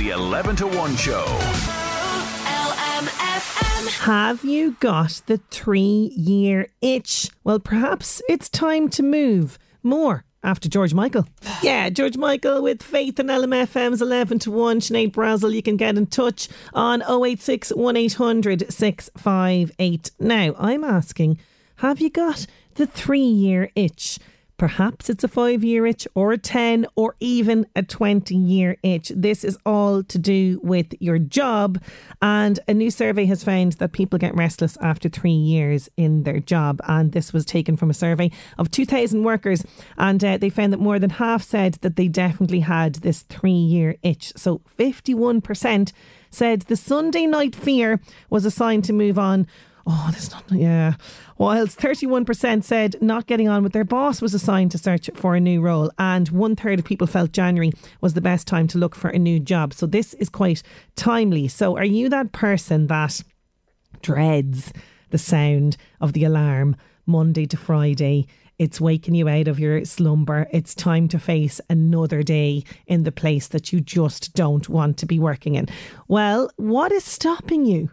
The 11 to 1 show. Have you got the three year itch? Well, perhaps it's time to move more after George Michael. Yeah, George Michael with Faith and LMFM's 11 to 1. Sinead Brazel, you can get in touch on 086 1800 658. Now, I'm asking, have you got the three year itch? Perhaps it's a five year itch or a 10 or even a 20 year itch. This is all to do with your job. And a new survey has found that people get restless after three years in their job. And this was taken from a survey of 2,000 workers. And uh, they found that more than half said that they definitely had this three year itch. So 51% said the Sunday night fear was a sign to move on. Oh, that's not, yeah. Whilst 31% said not getting on with their boss was a sign to search for a new role, and one third of people felt January was the best time to look for a new job. So this is quite timely. So are you that person that dreads the sound of the alarm Monday to Friday? It's waking you out of your slumber. It's time to face another day in the place that you just don't want to be working in. Well, what is stopping you?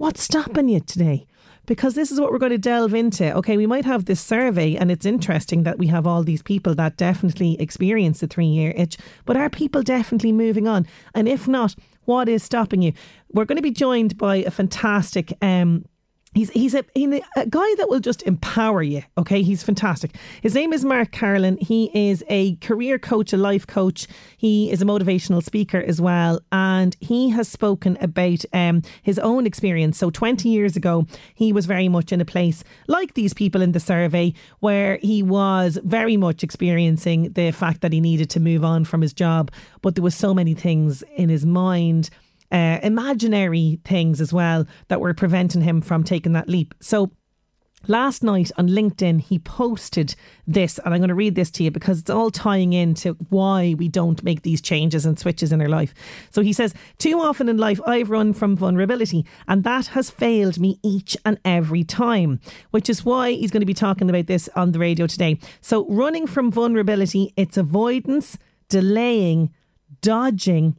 What's stopping you today? Because this is what we're going to delve into. Okay, we might have this survey, and it's interesting that we have all these people that definitely experience the three year itch, but are people definitely moving on? And if not, what is stopping you? We're going to be joined by a fantastic um, He's he's a, he's a guy that will just empower you. Okay, he's fantastic. His name is Mark Carolan. He is a career coach, a life coach. He is a motivational speaker as well, and he has spoken about um, his own experience. So, twenty years ago, he was very much in a place like these people in the survey, where he was very much experiencing the fact that he needed to move on from his job, but there was so many things in his mind uh, imaginary things as well that were preventing him from taking that leap. So Last night on LinkedIn, he posted this, and I'm going to read this to you because it's all tying into why we don't make these changes and switches in our life. So he says, Too often in life, I've run from vulnerability, and that has failed me each and every time, which is why he's going to be talking about this on the radio today. So, running from vulnerability, it's avoidance, delaying, dodging,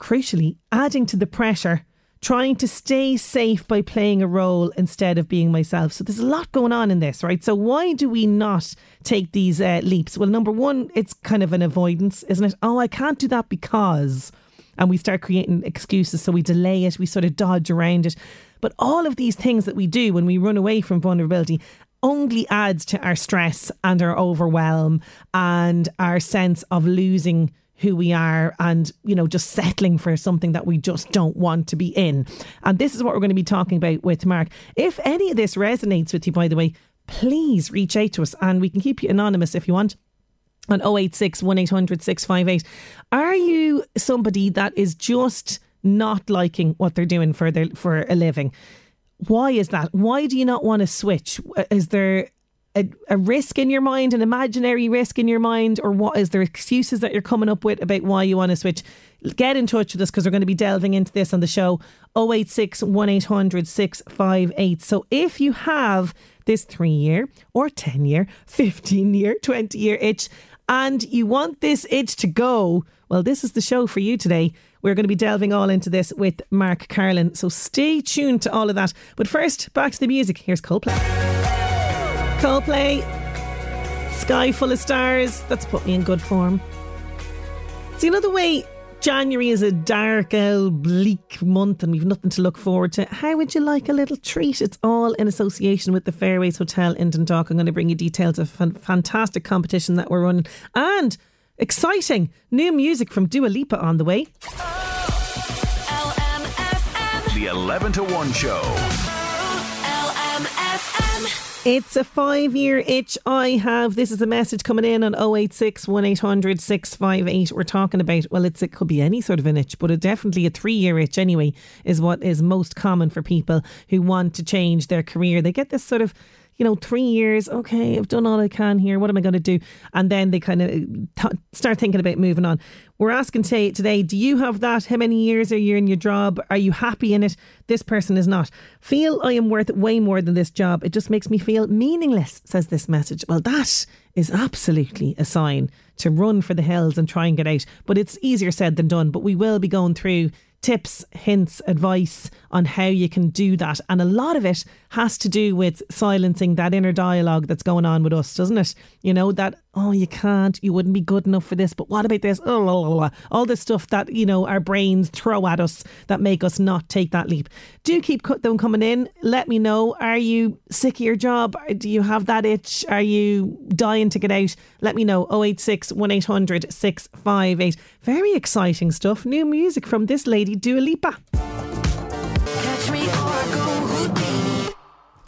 crucially, adding to the pressure, trying to stay safe by playing a role instead of being myself. So there's a lot going on in this, right? So why do we not take these uh, leaps? Well, number one, it's kind of an avoidance, isn't it? Oh, I can't do that because. And we start creating excuses. So we delay it, we sort of dodge around it. But all of these things that we do when we run away from vulnerability only adds to our stress and our overwhelm and our sense of losing who we are and, you know, just settling for something that we just don't want to be in. And this is what we're going to be talking about with Mark. If any of this resonates with you, by the way, please reach out to us and we can keep you anonymous if you want on 086 1800 658. Are you somebody that is just not liking what they're doing for their for a living? Why is that? Why do you not want to switch? Is there a, a risk in your mind, an imaginary risk in your mind, or what is there excuses that you're coming up with about why you want to switch? Get in touch with us because we're going to be delving into this on the show 086 1800 658. So if you have this three year or 10 year, 15 year, 20 year itch, and you want this itch to go, well, this is the show for you today. We're going to be delving all into this with Mark Carolan. So stay tuned to all of that. But first, back to the music. Here's Coldplay. Coldplay. Sky full of stars. That's put me in good form. See, you know the way January is a dark, old, bleak month and we've nothing to look forward to. How would you like a little treat? It's all in association with the Fairways Hotel in Dundalk. I'm going to bring you details of a fantastic competition that we're running and exciting new music from Dua Lipa on the way. Oh, LMFM. The 11 to 1 show. It's a five year itch I have. This is a message coming in on 086 1800 658. We're talking about, well, it's, it could be any sort of an itch, but it definitely a three year itch anyway is what is most common for people who want to change their career. They get this sort of you know, three years, okay, I've done all I can here. What am I going to do? And then they kind of uh, t- start thinking about moving on. We're asking today, today, do you have that? How many years are you in your job? Are you happy in it? This person is not. Feel I am worth way more than this job. It just makes me feel meaningless, says this message. Well, that is absolutely a sign to run for the hills and try and get out. But it's easier said than done. But we will be going through tips, hints, advice on how you can do that. And a lot of it has to do with silencing that inner dialogue that's going on with us, doesn't it? You know, that, oh, you can't, you wouldn't be good enough for this, but what about this? Oh, la, la, la. all this stuff that, you know, our brains throw at us that make us not take that leap. Do keep them coming in. Let me know. Are you sick of your job? Do you have that itch? Are you dying to get out? Let me know. 086 1800 658. Very exciting stuff. New music from this lady, Dua Lipa.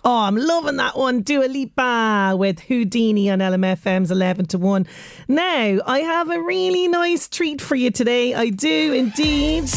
Oh, I'm loving that one. Dua Lipa with Houdini on LMFM's 11 to 1. Now, I have a really nice treat for you today. I do indeed.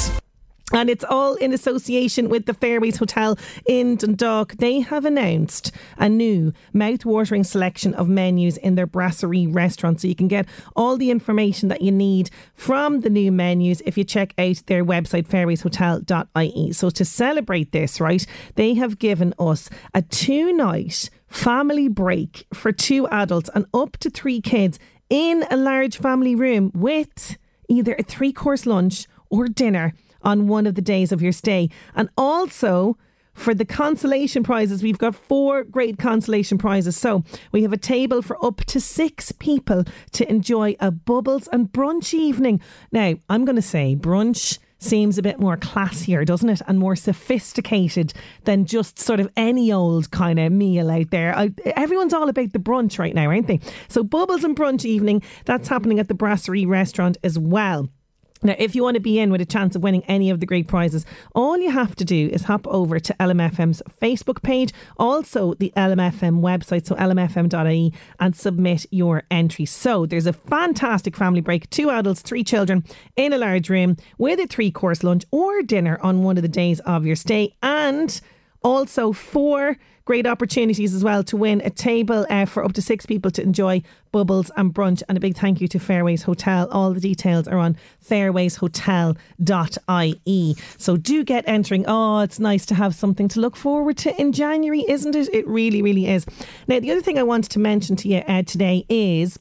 And it's all in association with the Fairways Hotel in Dundalk. They have announced a new mouth-watering selection of menus in their brasserie restaurant. So you can get all the information that you need from the new menus if you check out their website, fairwayshotel.ie. So to celebrate this, right, they have given us a two-night family break for two adults and up to three kids in a large family room with either a three-course lunch or dinner on one of the days of your stay. And also, for the consolation prizes, we've got four great consolation prizes. So we have a table for up to six people to enjoy a bubbles and brunch evening. Now, I'm going to say brunch seems a bit more classier, doesn't it? And more sophisticated than just sort of any old kind of meal out there. I, everyone's all about the brunch right now, aren't they? So, Bubbles and Brunch Evening, that's happening at the Brasserie restaurant as well. Now, if you want to be in with a chance of winning any of the great prizes, all you have to do is hop over to LMFM's Facebook page, also the LMFM website, so lmfm.ie, and submit your entry. So there's a fantastic family break, two adults, three children in a large room with a three course lunch or dinner on one of the days of your stay, and also four great opportunities as well to win a table uh, for up to six people to enjoy bubbles and brunch. And a big thank you to Fairways Hotel. All the details are on fairwayshotel.ie. So do get entering. Oh, it's nice to have something to look forward to in January, isn't it? It really, really is. Now, the other thing I wanted to mention to you uh, today is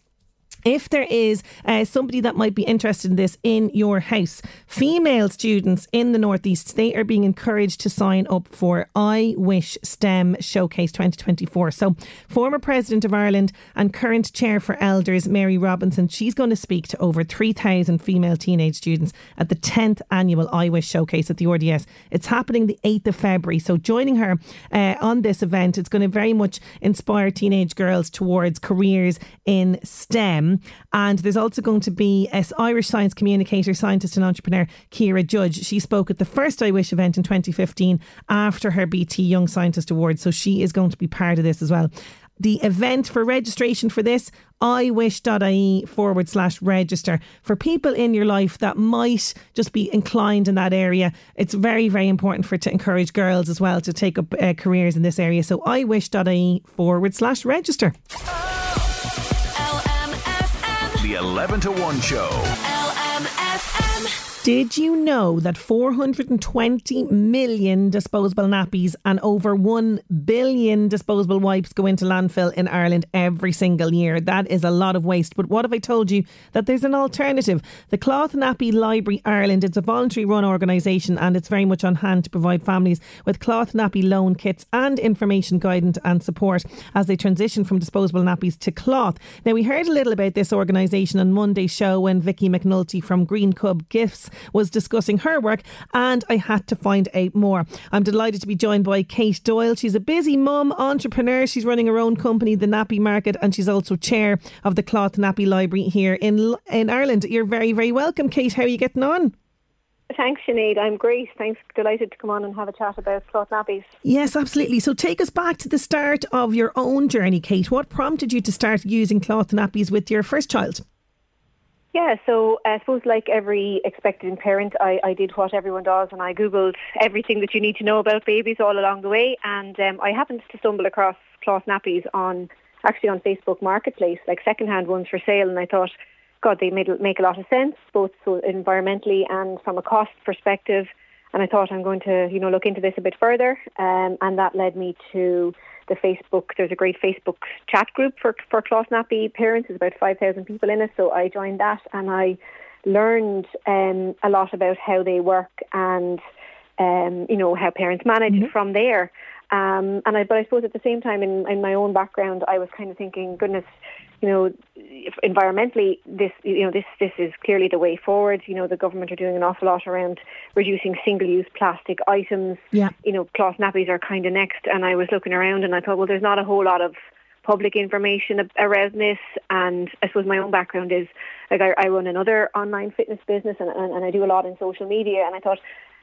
if there is uh, somebody that might be interested in this in your house, female students in the Northeast, they are being encouraged to sign up for I Wish STEM Showcase 2024. So, former President of Ireland and current Chair for Elders, Mary Robinson, she's going to speak to over 3,000 female teenage students at the 10th annual I Wish Showcase at the RDS. It's happening the 8th of February. So, joining her uh, on this event, it's going to very much inspire teenage girls towards careers in STEM. And there's also going to be as Irish science communicator, scientist, and entrepreneur Ciara Judge. She spoke at the first I Wish event in 2015 after her BT Young Scientist Award. So she is going to be part of this as well. The event for registration for this, iwish.ie forward slash register. For people in your life that might just be inclined in that area, it's very, very important for to encourage girls as well to take up uh, careers in this area. So iwish.ie forward slash register. LMFM. The 11 to 1 show. Did you know that 420 million disposable nappies and over 1 billion disposable wipes go into landfill in Ireland every single year? That is a lot of waste. But what if I told you that there's an alternative? The Cloth Nappy Library Ireland, it's a voluntary run organisation and it's very much on hand to provide families with cloth nappy loan kits and information guidance and support as they transition from disposable nappies to cloth. Now, we heard a little about this organisation on Monday's show when Vicky McNulty from Green Cub Gifts was discussing her work, and I had to find out more. I'm delighted to be joined by Kate Doyle. She's a busy mum, entrepreneur. She's running her own company, The Nappy Market, and she's also chair of the Cloth Nappy Library here in in Ireland. You're very, very welcome, Kate. How are you getting on? Thanks, Sinead. I'm great. Thanks. Delighted to come on and have a chat about cloth nappies. Yes, absolutely. So take us back to the start of your own journey, Kate. What prompted you to start using cloth nappies with your first child? Yeah, so I suppose like every expectant parent, I, I did what everyone does and I Googled everything that you need to know about babies all along the way. And um, I happened to stumble across cloth nappies on actually on Facebook Marketplace, like secondhand ones for sale. And I thought, God, they made, make a lot of sense, both so environmentally and from a cost perspective. And I thought I'm going to, you know, look into this a bit further. Um, and that led me to the Facebook. There's a great Facebook chat group for for cloth nappy parents. There's about five thousand people in it. So I joined that, and I learned um, a lot about how they work and um, you know how parents manage it from there. Um, and I, but I suppose at the same time, in, in my own background, I was kind of thinking, goodness, you know, environmentally, this, you know, this, this is clearly the way forward. You know, the government are doing an awful lot around reducing single-use plastic items. Yeah. You know, cloth nappies are kind of next. And I was looking around and I thought, well, there's not a whole lot of public information around this. And I suppose my own background is, like, I, I run another online fitness business and, and, and I do a lot in social media. And I thought,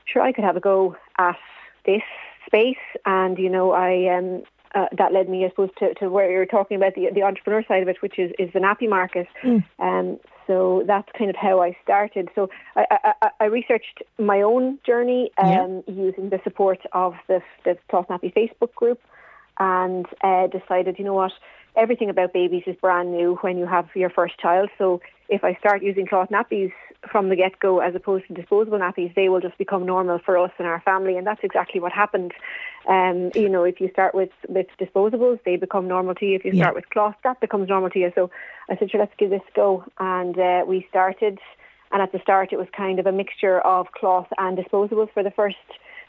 sure, I could have a go at this space. And, you know, I, um, uh, that led me, I suppose, to, to where you're talking about the, the entrepreneur side of it, which is, is the nappy market. Um, so that's kind of how I started. So I, I, I- researched my own journey um, using the support of the, the Cloth Nappy Facebook group and uh, decided, you know what, everything about babies is brand new when you have your first child. So if I start using cloth nappies from the get-go as opposed to disposable nappies, they will just become normal for us and our family. And that's exactly what happened. Um, you know, if you start with, with disposables, they become normal to you. If you Yeah. start with cloth, that becomes normal to you. So I said, sure, let's give this a go. And uh, we started. And at the start, it was kind of a mixture of cloth and disposables for the first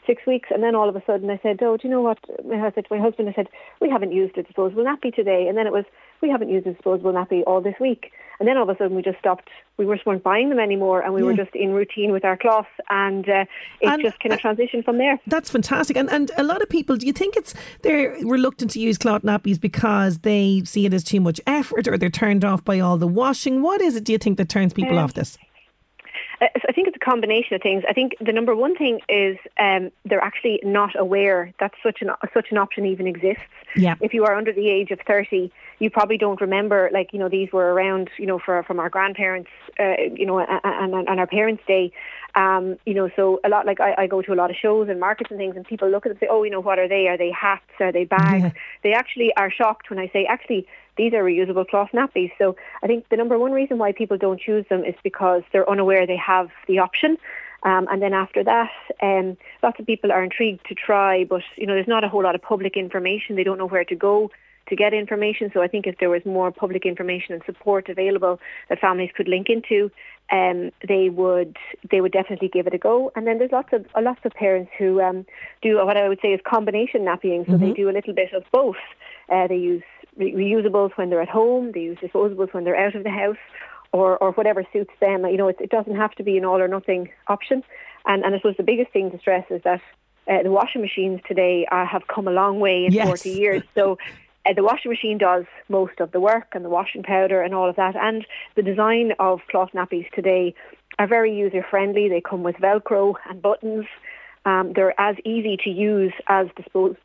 six weeks. And then all of a sudden I said, oh, do you know what? I said to my husband, I said, we haven't used a disposable nappy today. And then it was, we haven't used a disposable nappy all this week. And then all of a sudden we just stopped. We just weren't buying them anymore. And we were just in routine with our cloth. And uh, it And- just kind of transitioned from there. That's fantastic. And and a lot of people, do you think it's they're reluctant to use cloth nappies because they see it as too much effort or they're turned off by all the washing? What is it do you think that turns people Um, off this? I think it's a combination of things. I think the number one thing is um, they're actually not aware that such an such an option even exists. Yeah. If you are under the age of thirty, you probably don't remember. Like you know, these were around. You know, for from our grandparents. Uh, you know, and, and, and our parents' day. Um, you know, so a lot like I, I go to a lot of shows and markets and things, and people look at them and say, "Oh, you know, what are they? Are they hats? Are they bags?" Yeah. They actually are shocked when I say, "Actually, these are reusable cloth nappies." So I think the number one reason why people don't choose them is because they're unaware they have the option. Um, and then after that, um, lots of people are intrigued to try, but you know, there's not a whole lot of public information. They don't know where to go to get information. So I think if there was more public information and support available that families could link into, um, they would they would definitely give it a go. And then there's lots of uh, lots of parents who um, do what I would say is combination nappying. So they do a little bit of both. Uh, they use re- reusable when they're at home. They use disposables when they're out of the house, or or whatever suits them. You know, it, it doesn't have to be an all or nothing option. And and I suppose the biggest thing to stress is that uh, the washing machines today have come a long way in Yes. 40 years. So uh, the washing machine does most of the work and the washing powder and all of that. And the design of cloth nappies today are very user friendly. They come with Velcro and buttons. Um, they're as easy to use as dispose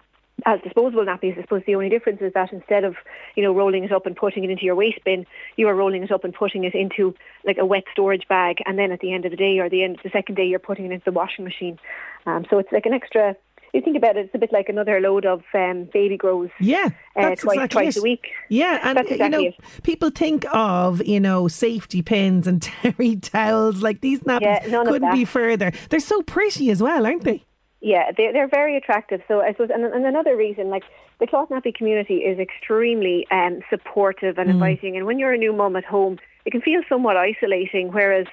as disposable nappies. I suppose the only difference is that instead of you know rolling it up and putting it into your waste bin, you are rolling it up and putting it into like a wet storage bag, and then at the end of the day or the end of the second day, you're putting it into the washing machine. Um, so it's like an extra you think about it, it's a bit like another load of um, baby grows. Yeah, uh, that's twice, exactly twice it. a week. Yeah, and That's exactly you know, it. people think of you know safety pins and terry towels. Like these nappies Yeah, couldn't be further. They're so pretty as well, aren't they? Yeah, they're, they're very attractive. So I suppose, and, and another reason, like the cloth nappy community is extremely um, supportive Mm. and inviting. And when you're a new mum at home, it can feel somewhat isolating. Whereas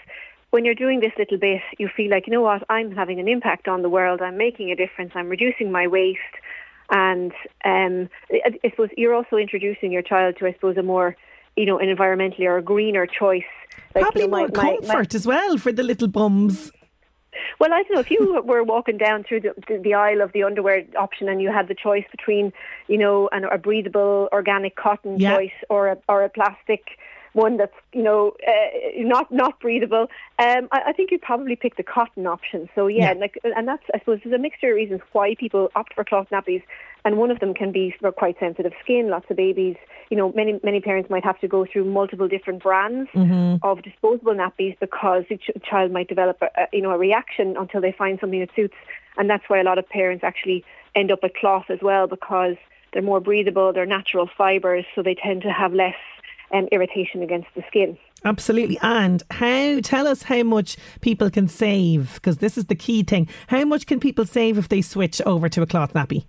when you're doing this little bit, you feel like, you know what, I'm having an impact on the world. I'm making a difference. I'm reducing my waste. And um, I, I suppose you're also introducing your child to, I suppose, a more, you know, an environmentally or a greener choice. Like, Probably you know, more my- my- my- comfort as well for the little bums. Well, I don't know if you were walking down through the, the, the aisle of the underwear option and you had the choice between, you know, an, a breathable organic cotton Yeah. choice or a or a plastic one that's you know uh, not not breathable. Um, I, I think you'd probably pick the cotton option. So yeah, Yeah. like and that's I suppose there's a mixture of reasons why people opt for cloth nappies, and one of them can be for quite sensitive skin. Lots of babies, you know, many many parents might have to go through multiple different brands of disposable nappies because the ch- child might develop a, a, you know a reaction until they find something that suits, and that's why a lot of parents actually end up with cloth as well because they're more breathable, they're natural fibres, so they tend to have less um, irritation against the skin. Absolutely. And how? Tell us how much people can save because this is the key thing. How much can people save if they switch over to a cloth nappy?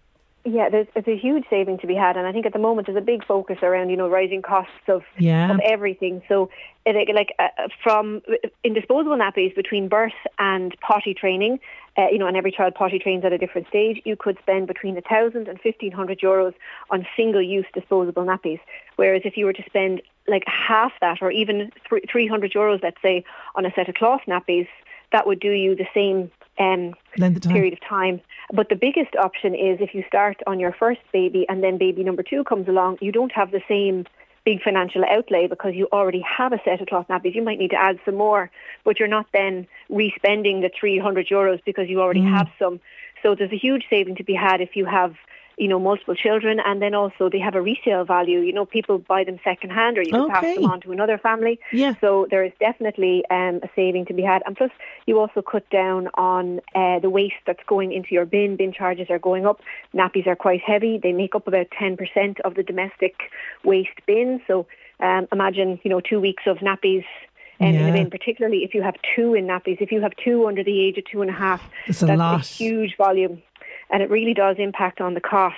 Yeah, there's, there's a huge saving to be had, and I think at the moment there's a big focus around you know rising costs of Yeah. of everything. So, it, like uh, from in disposable nappies between birth and potty training, uh, you know, and every child potty trains at a different stage. You could spend between a thousand and fifteen hundred euros on single-use disposable nappies. Whereas if you were to spend like half that, or even three hundred euros, let's say, on a set of cloth nappies, that would do you the same. Um, Length of time. period of time. But the biggest option is if you start on your first baby and then baby number two comes along, you don't have the same big financial outlay because you already have a set of cloth nappies. You might need to add some more, but you're not then re-spending the 300 euros because you already have some. So there's a huge saving to be had if you have you know, multiple children, and then also they have a resale value. You know, people buy them second hand, or you can pass them on to another family. Yeah. So there is definitely um, a saving to be had, and plus you also cut down on uh, the waste that's going into your bin. Bin charges are going up. Nappies are quite heavy; they make up about ten percent of the domestic waste bin. So um, imagine, you know, two weeks of nappies. Um, in Yeah. the bin, particularly if you have two in nappies, if you have two under the age of two and a half, It's a that's lot. a huge volume, and it really does impact on the cost.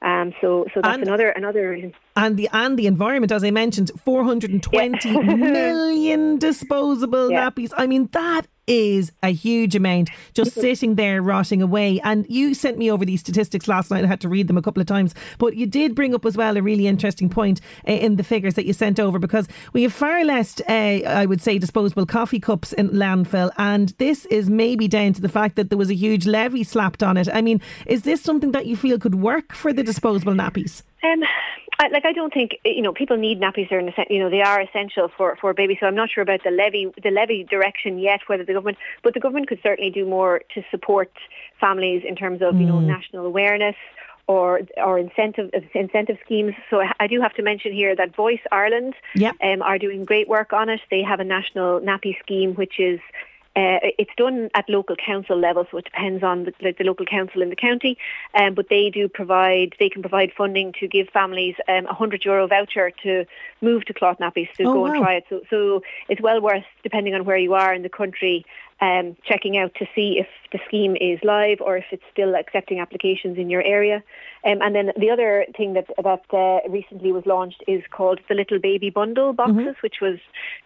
Um, so, so that's And- another another reason. And the and the environment, as I mentioned, 420 million disposable Yeah. nappies. I mean, that is a huge amount just sitting there rotting away. And you sent me over these statistics last night. I had to read them a couple of times. But you did bring up as well a really interesting point uh, in the figures that you sent over because we have far less, uh, I would say, disposable coffee cups in landfill. And this is maybe down to the fact that there was a huge levy slapped on it. I mean, is this something that you feel could work for the disposable nappies? Um, I, like I don't think you know people need nappies. They're an essen- you know they are essential for for babies. So I'm not sure about the levy the levy direction yet. Whether the government, but the government could certainly do more to support families in terms of you know national awareness or or incentive incentive schemes. So I, I do have to mention here that Voice Ireland Yep. um, are doing great work on it. They have a national nappy scheme which is uh, it's done at local council level, so it depends on the, the, the local council in the county. Um, but they do provide, they can provide funding to give families um, a hundred euro voucher to move to cloth nappies to Oh, go wow. and try it. So, so it's well worth, depending on where you are in the country, um, checking out to see if the scheme is live or if it's still accepting applications in your area. Um, and then the other thing that that uh, recently was launched is called the Little Baby Bundle boxes, which was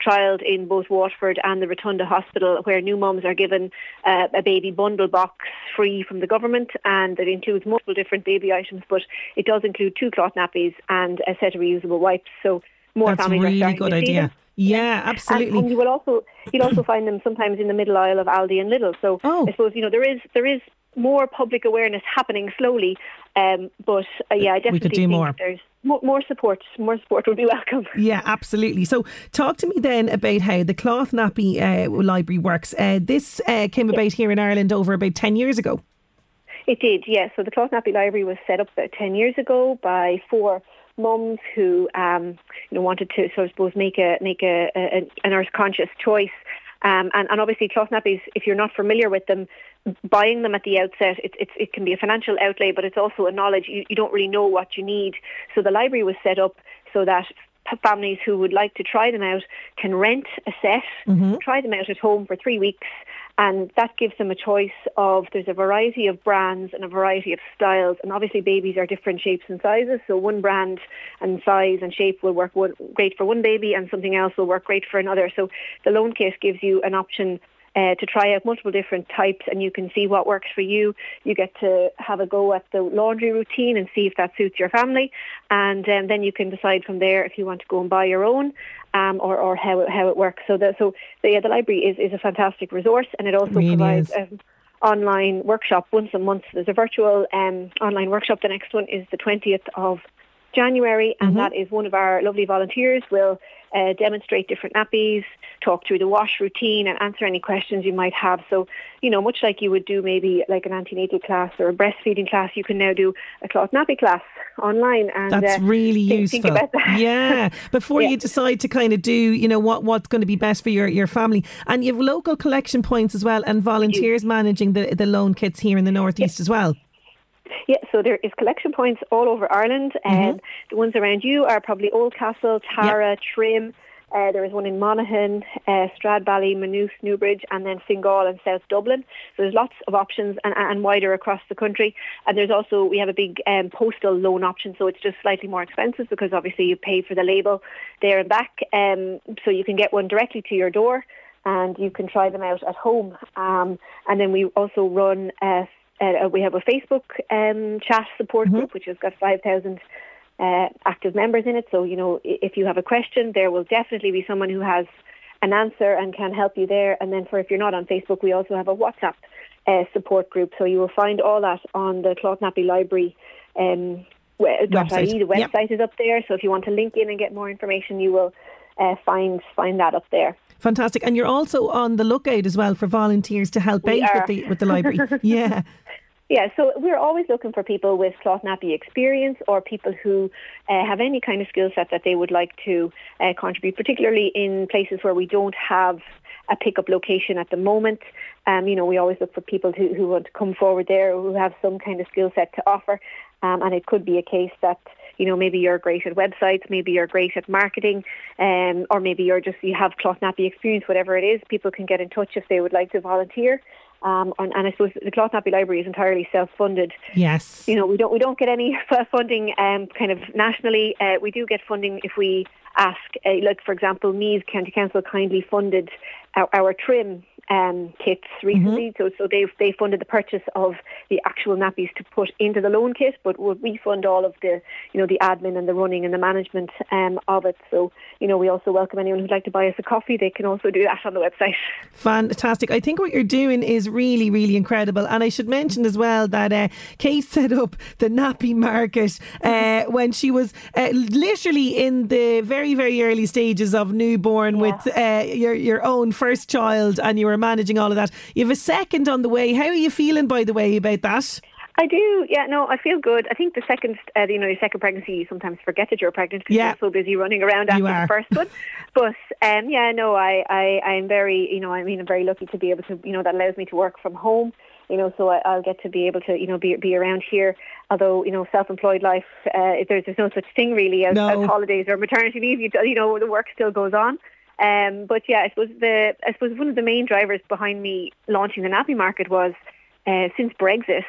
trialled in both Waterford and the Rotunda Hospital, where new mums are given uh, a baby bundle box free from the government, and it includes multiple different baby items, but it does include two cloth nappies and a set of reusable wipes. So more That's a families are really starting good to see idea. them. Yeah, And, absolutely. and you will also you'll also find them sometimes in the middle aisle of Aldi and Lidl. So Oh. I suppose you know there is there is more public awareness happening slowly, um, but uh, yeah, I definitely we could do think more. there's more, more support. More support would be welcome. Yeah, absolutely. So, talk to me then about how the cloth nappy uh, library works. Uh, this uh, came about here in Ireland over about 10 years ago. It did, yes. So the Cloth Nappy Library was set up about 10 years ago by four mums who um, you know, wanted to, so I suppose, make a make a, a an earth conscious choice. Um, and, and obviously, cloth nappies, if you're not familiar with them, buying them at the outset, it, it, it can be a financial outlay, but it's also a knowledge. You, you don't really know what you need. So the library was set up so that families who would like to try them out can rent a set, try them out at home for three weeks, and that gives them a choice of there's a variety of brands and a variety of styles, and obviously babies are different shapes and sizes, so one brand and size and shape will work great for one baby, and something else will work great for another. So the loan case gives you an option uh, to try out multiple different types and you can see what works for you. You get to have a go at the laundry routine and see if that suits your family and um, then you can decide from there if you want to go and buy your own um, or, or how, it, how it works. So the, so the, yeah, the library is, is a fantastic resource and it also Really provides um, online workshop once a month. There's a virtual um, online workshop. The next one is the 20th of January, and that is one of our lovely volunteers will uh, demonstrate different nappies, talk through the wash routine, and answer any questions you might have. So, you know, much like you would do maybe like an antenatal class or a breastfeeding class, you can now do a cloth nappy class online. And That's uh, really think, useful. Think that. Yeah. Before Yeah. you decide to kind of do, you know, what what's going to be best for your, your family. And you have local collection points as well and volunteers managing the, the loan kits here in the northeast as well. Yeah, so there is collection points all over Ireland, and the ones around you are probably Oldcastle, Tara, Trim. Uh, there is one in Monaghan, uh, Stradbally, Maynooth, Newbridge, and then Fingal and South Dublin. So there's lots of options and, and wider across the country. And there's also, we have a big um, postal loan option, so it's just slightly more expensive because obviously you pay for the label there and back. Um, so you can get one directly to your door and you can try them out at home. Um, and then we also run a uh, we have a Facebook um, chat support group which has got 5,000 uh, active members in it. So, you know, if you have a question, there will definitely be someone who has an answer and can help you there. And then for if you're not on Facebook, we also have a WhatsApp uh, support group. So you will find all that on the Cloth Nappy Library um, dot Website. .ie. The Yep. website is up there. So if you want to link in and get more information, you will uh, find find that up there. Fantastic. And you're also on the lookout as well for volunteers to help We out are. with the with the library. yeah. Yeah, so we're always looking for people with cloth nappy experience or people who uh, have any kind of skill set that they would like to uh, contribute, particularly in places where we don't have a pickup location at the moment. Um, you know, we always look for people who, who want to come forward there who have some kind of skill set to offer. Um, and it could be a case that, you know, maybe you're great at websites, maybe you're great at marketing, um, or maybe you're just, you have cloth nappy experience, whatever it is. People can get in touch if they would like to volunteer. Um, and, and I suppose the Cloth Nappy Library is entirely self-funded. Yes. You know, we don't we don't get any funding um, kind of nationally. Uh, we do get funding if we ask. Uh, like for example, Meath County Council kindly funded our, our trim um, kits recently. So so they they funded the purchase of the actual nappies to put into the loan kit, but we fund all of the you know the admin and the running and the management um, of it. So you know we also welcome anyone who'd like to buy us a coffee. They can also do that on the website. Fantastic. I think what you're doing is really, really incredible. And I should mention as well that uh, Kate set up the nappy market uh, when she was uh, literally in the very, very early stages of newborn with uh, your, your own first child and you were managing all of that. You have a second on the way. How are you feeling, by the way, about that? I do, yeah. No, I feel good. I think the second, uh, you know, your second pregnancy, you sometimes forget that you're pregnant because Yeah. you're so busy running around after the first one. But um, yeah, no, I, I, I'm very, you know, I mean, I'm very lucky to be able to, you know, that allows me to work from home. You know, so I, I'll get to be able to, you know, be be around here. Although, you know, self-employed life, uh, there's there's no such thing really as, No. as holidays or maternity leave. You, you know, the work still goes on. Um, but yeah, I suppose the I suppose one of the main drivers behind me launching the nappy market was uh, since Brexit.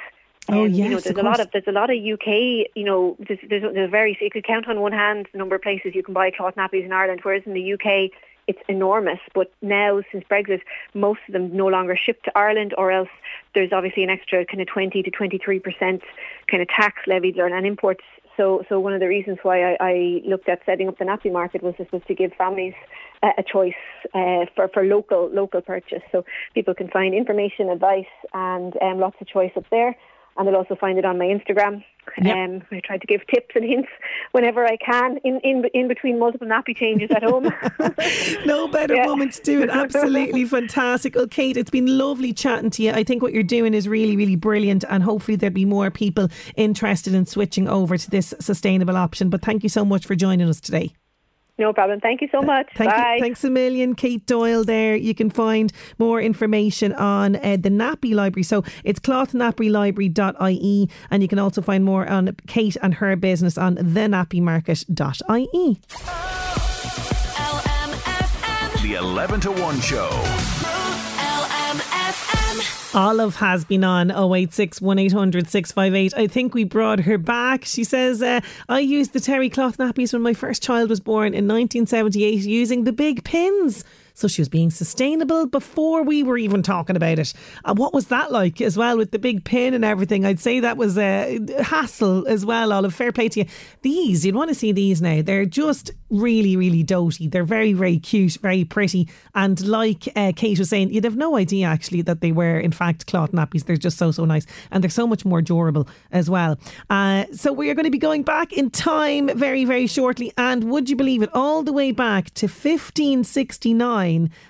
Oh, um, you know, yes, there's of a lot of there's a lot of UK. You know, there's, there's, there's very you could count on one hand the number of places you can buy cloth nappies in Ireland, whereas in the UK it's enormous. But now since Brexit, most of them no longer ship to Ireland, or else there's obviously an extra kind of 20 to 23 percent kind of tax levied on on imports. So, so one of the reasons why I, I looked at setting up the nappy market was this was to give families a, a choice uh, for for local local purchase. So people can find information, advice, and um, lots of choice up there. And they'll also find it on my Instagram. Yep. Um, I try to give tips and hints whenever I can in, in in between multiple nappy changes at home. No better Yeah. moment to do it. Absolutely fantastic. Well, Kate, it's been lovely chatting to you. I think what you're doing is really, really brilliant, and hopefully there'll be more people interested in switching over to this sustainable option. But thank you so much for joining us today. No problem. Thank you so much. Thank Bye. You, thanks a million, Kate Doyle. There, you can find more information on uh, the Nappy Library. So it's clothnappylibrary.ie, and you can also find more on Kate and her business on thenappymarket.ie. LMFM. The 11 to 1 show. Olive has been on 086 1800 658. I think we brought her back. She says, uh, I used the terry cloth nappies when my first child was born in 1978 using the big pins. So she was being sustainable before we were even talking about it. What was that like as well with the big pin and everything? I'd say that was a hassle as well, Olive. Fair play to you. These, you'd want to see these now. They're just really, really doty. They're very, very cute, very pretty. And like uh, Kate was saying, you'd have no idea actually that they were, in fact, cloth nappies. They're just so, so nice. And they're so much more durable as well. Uh, so we are going to be going back in time very, very shortly. And would you believe it, all the way back to 1569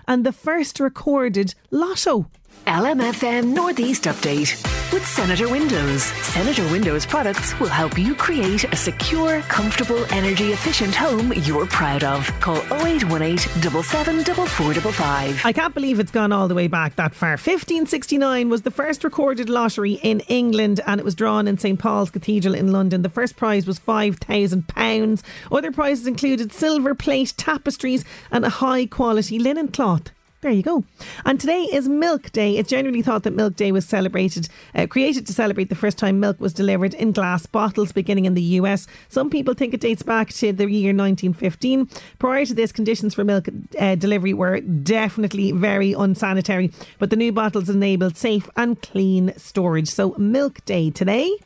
and the first recorded lotto. LMFM Northeast Update with Senator Windows. Senator Windows products will help you create a secure, comfortable, energy efficient home you're proud of. Call 0818 774455. I can't believe it's gone all the way back that far. 1569 was the first recorded lottery in England and it was drawn in St Paul's Cathedral in London. The first prize was £5,000. Other prizes included silver plate, tapestries, and a high quality linen cloth. There you go. And today is Milk Day. It's generally thought that Milk Day was celebrated, uh, created to celebrate the first time milk was delivered in glass bottles beginning in the US. Some people think it dates back to the year 1915. Prior to this, conditions for milk uh, delivery were definitely very unsanitary, but the new bottles enabled safe and clean storage. So, Milk Day today.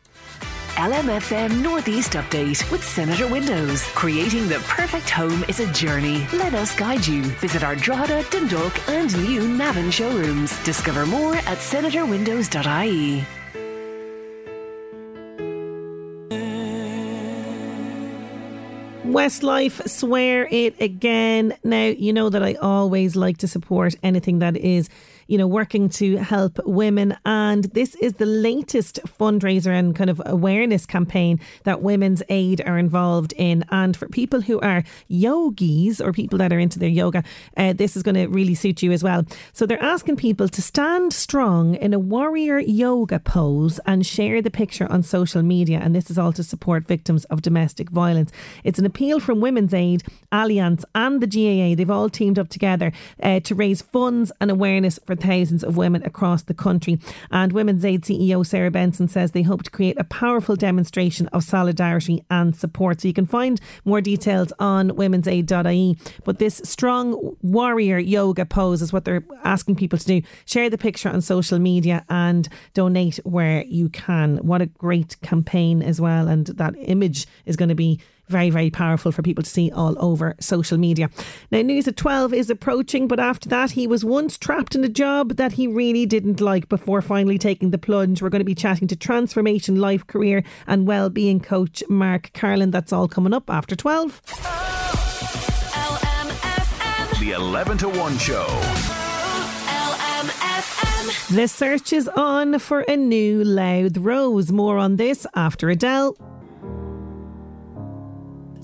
LMFM Northeast Update with Senator Windows. Creating the perfect home is a journey. Let us guide you. Visit our Drogheda, Dundalk, and new Navan showrooms. Discover more at senatorwindows.ie. Westlife, swear it again. Now, you know that I always like to support anything that is, you know, working to help women. And this is the latest fundraiser and kind of awareness campaign that Women's Aid are involved in. And for people who are yogis or people that are into their yoga, uh, this is going to really suit you as well. So they're asking people to stand strong in a warrior yoga pose and share the picture on social media. And this is all to support victims of domestic violence. It's an appeal from Women's Aid, Allianz, and the GAA. They've all teamed up together uh, to raise funds and awareness for thousands of women across the country. And Women's Aid CEO Sarah Benson says they hope to create a powerful demonstration of solidarity and support. So you can find more details on women'said.ie. But this strong warrior yoga pose is what they're asking people to do. Share the picture on social media and donate where you can. What a great campaign as well. And that image is going to be very, very powerful for people to see all over social media. Now, news at 12 is approaching, but after that, he was once trapped in a job that he really didn't like before finally taking the plunge. We're going to be chatting to transformation life, career, and well-being coach Mark Carolan. That's all coming up after 12. LMFM. The 11 to 1 show. The search is on for a new Louth Rose. More on this after Adele.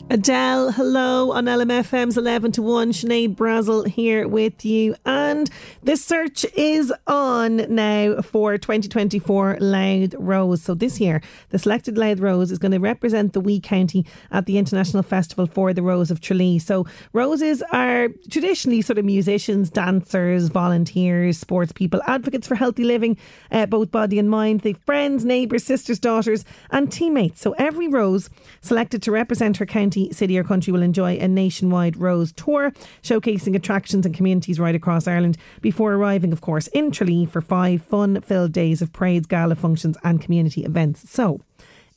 Adele, hello on LMFM's 11 to 1. Sinead Brazel here with you. And the search is on now for 2024 Louth Rose. So this year, the selected Louth Rose is going to represent the Wee County at the International Festival for the Rose of Tralee. So roses are traditionally sort of musicians, dancers, volunteers, sports people, advocates for healthy living, uh, both body and mind. They've friends, neighbours, sisters, daughters, and teammates. So every rose selected to represent her county, city, or country will enjoy a nationwide rose tour, showcasing attractions and communities right across Ireland before arriving, of course, in Tralee for five fun filled days of parades, gala functions, and community events. So,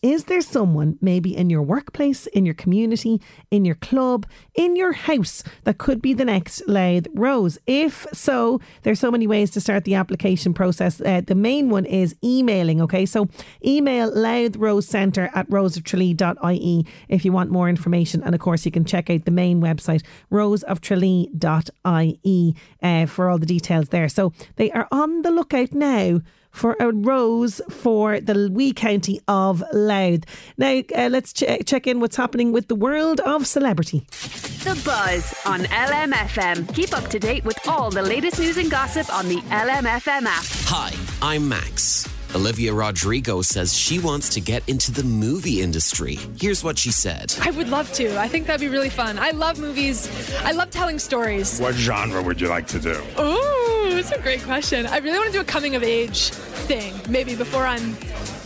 is there someone maybe in your workplace, in your community, in your club, in your house that could be the next Louth Rose? If so, there's so many ways to start the application process. Uh, the main one is emailing, okay? So email Louth Rose Centre at roseoftralee.ie if you want more information. And of course, you can check out the main website, roseoftralee.ie, uh, for all the details there. So they are on the lookout now for a rose for the wee county of Louth. Now, uh, let's ch- check in what's happening with the world of celebrity. The Buzz on LMFM. Keep up to date with all the latest news and gossip on the LMFM app. Hi, I'm Max. Olivia Rodrigo says she wants to get into the movie industry. Here's what she said. I would love to. I think that'd be really fun. I love movies. I love telling stories. What genre would you like to do? Ooh, that's a great question. I really want to do a coming of age thing, maybe before I'm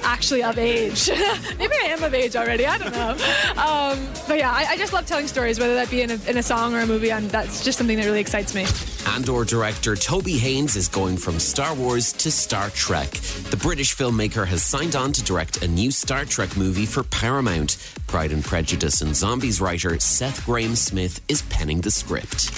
actually of age. maybe I am of age already. I don't know. Um, but yeah, I, I, just love telling stories, whether that be in a, in a song or a movie. And that's just something that really excites me. Andor director Toby Haynes is going from Star Wars to Star Trek. The British filmmaker has signed on to direct a new Star Trek movie for Paramount. Pride and Prejudice and Zombies writer Seth Grahame-Smith is penning the script.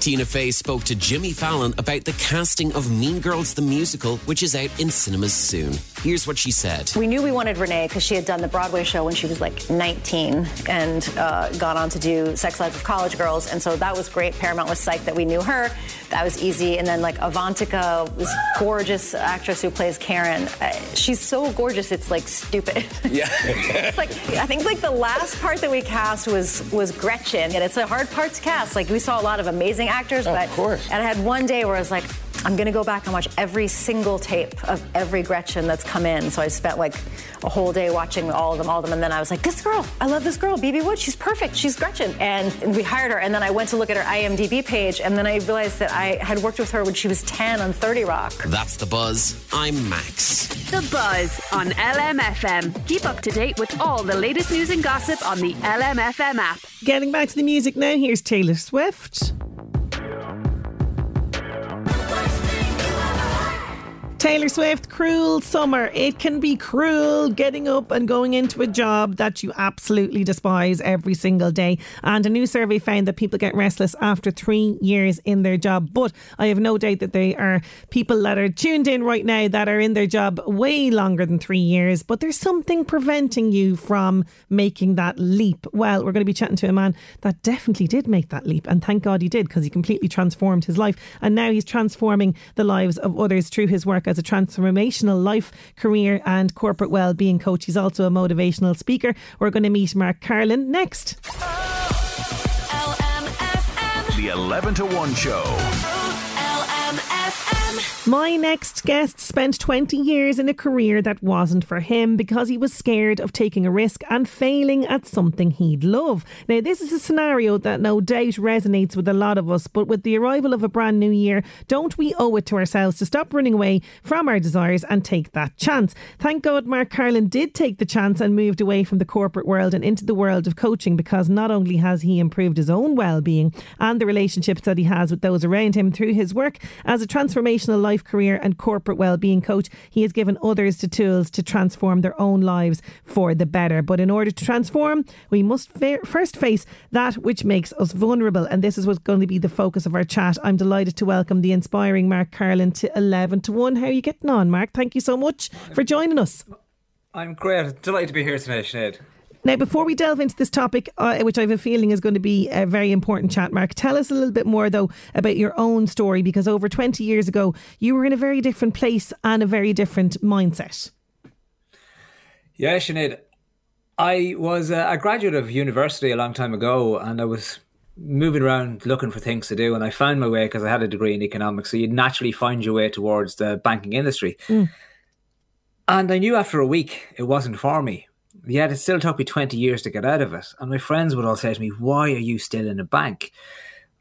Tina Fey spoke to Jimmy Fallon about the casting of Mean Girls the Musical, which is out in cinemas soon. Here's what she said. We knew we wanted Renee because she had done the Broadway show when she was like 19 and uh, gone on to do Sex Life of College Girls. And so that was great. Paramount was psyched that we knew her. That was easy. And then like Avantika was gorgeous actress who plays Karen. Uh, she's so gorgeous, it's like stupid. Yeah. it's like, I think like the last part that we cast was, was Gretchen. And it's a hard part to cast. Like we saw a lot of amazing actors, Oh, but of course. and I had one day where I was like, I'm gonna go back and watch every single tape of every Gretchen that's come in. So I spent like a whole day watching all of them, all of them, and then I was like, this girl, I love this girl, Bebe Wood, she's perfect, she's Gretchen, and, and we hired her. And then I went to look at her IMDb page, and then I realized that I had worked with her when she was 10 on 30 Rock. That's the buzz. I'm Max. The Buzz on LMFM. Keep up to date with all the latest news and gossip on the LMFM app. Getting back to the music now, here's Taylor Swift. Taylor Swift, cruel summer. It can be cruel getting up and going into a job that you absolutely despise every single day. And a new survey found that people get restless after three years in their job. But I have no doubt that there are people that are tuned in right now that are in their job way longer than three years. But there's something preventing you from making that leap. Well, we're going to be chatting to a man that definitely did make that leap. And thank God he did because he completely transformed his life. And now he's transforming the lives of others through his work as a transformational life, career, and corporate well-being coach. He's also a motivational speaker. We're going to meet Mark Carolan next. Oh, LMFM. The 11 to 1 show. My next guest spent 20 years in a career that wasn't for him because he was scared of taking a risk and failing at something he'd love. Now, this is a scenario that no doubt resonates with a lot of us, but with the arrival of a brand new year, don't we owe it to ourselves to stop running away from our desires and take that chance? Thank God Mark Carolan did take the chance and moved away from the corporate world and into the world of coaching because not only has he improved his own well being and the relationships that he has with those around him through his work as a life career and corporate well-being coach he has given others the tools to transform their own lives for the better. But in order to transform we must fa- first face that which makes us vulnerable. And this is what's going to be the focus of our chat. I'm delighted to welcome the inspiring Mark Carolan to 11 to 1 how are you getting on Mark? Thank you so much for joining us. I'm great. Delighted to be here tonight, Sinead. Now, before we delve into this topic, uh, which I have a feeling is going to be a very important chat, Mark, tell us a little bit more, though, about your own story, because over 20 years ago, you were in a very different place and a very different mindset. Yeah, Sinead. I was a, a graduate of university a long time ago, and I was moving around looking for things to do, and I found my way because I had a degree in economics. So you'd naturally find your way towards the banking industry. And I knew after a week it wasn't for me. Yet it still took me 20 years to get out of it. And my friends would all say to me, Why are you still in a bank?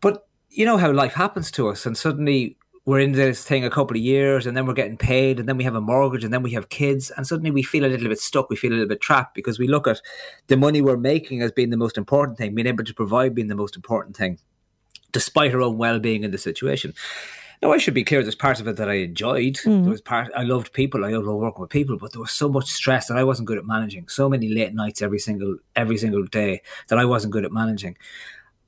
But you know how life happens to us, and suddenly we're in this thing a couple of years, and then we're getting paid, and then we have a mortgage, and then we have kids, and suddenly we feel a little bit stuck. We feel a little bit trapped because we look at the money we're making as being the most important thing, being able to provide being the most important thing, despite our own well being in the situation. Now, I should be clear. There's parts of it that I enjoyed. There was part I loved people. I loved working with people, but there was so much stress that I wasn't good at managing. So many late nights every single every single day that I wasn't good at managing.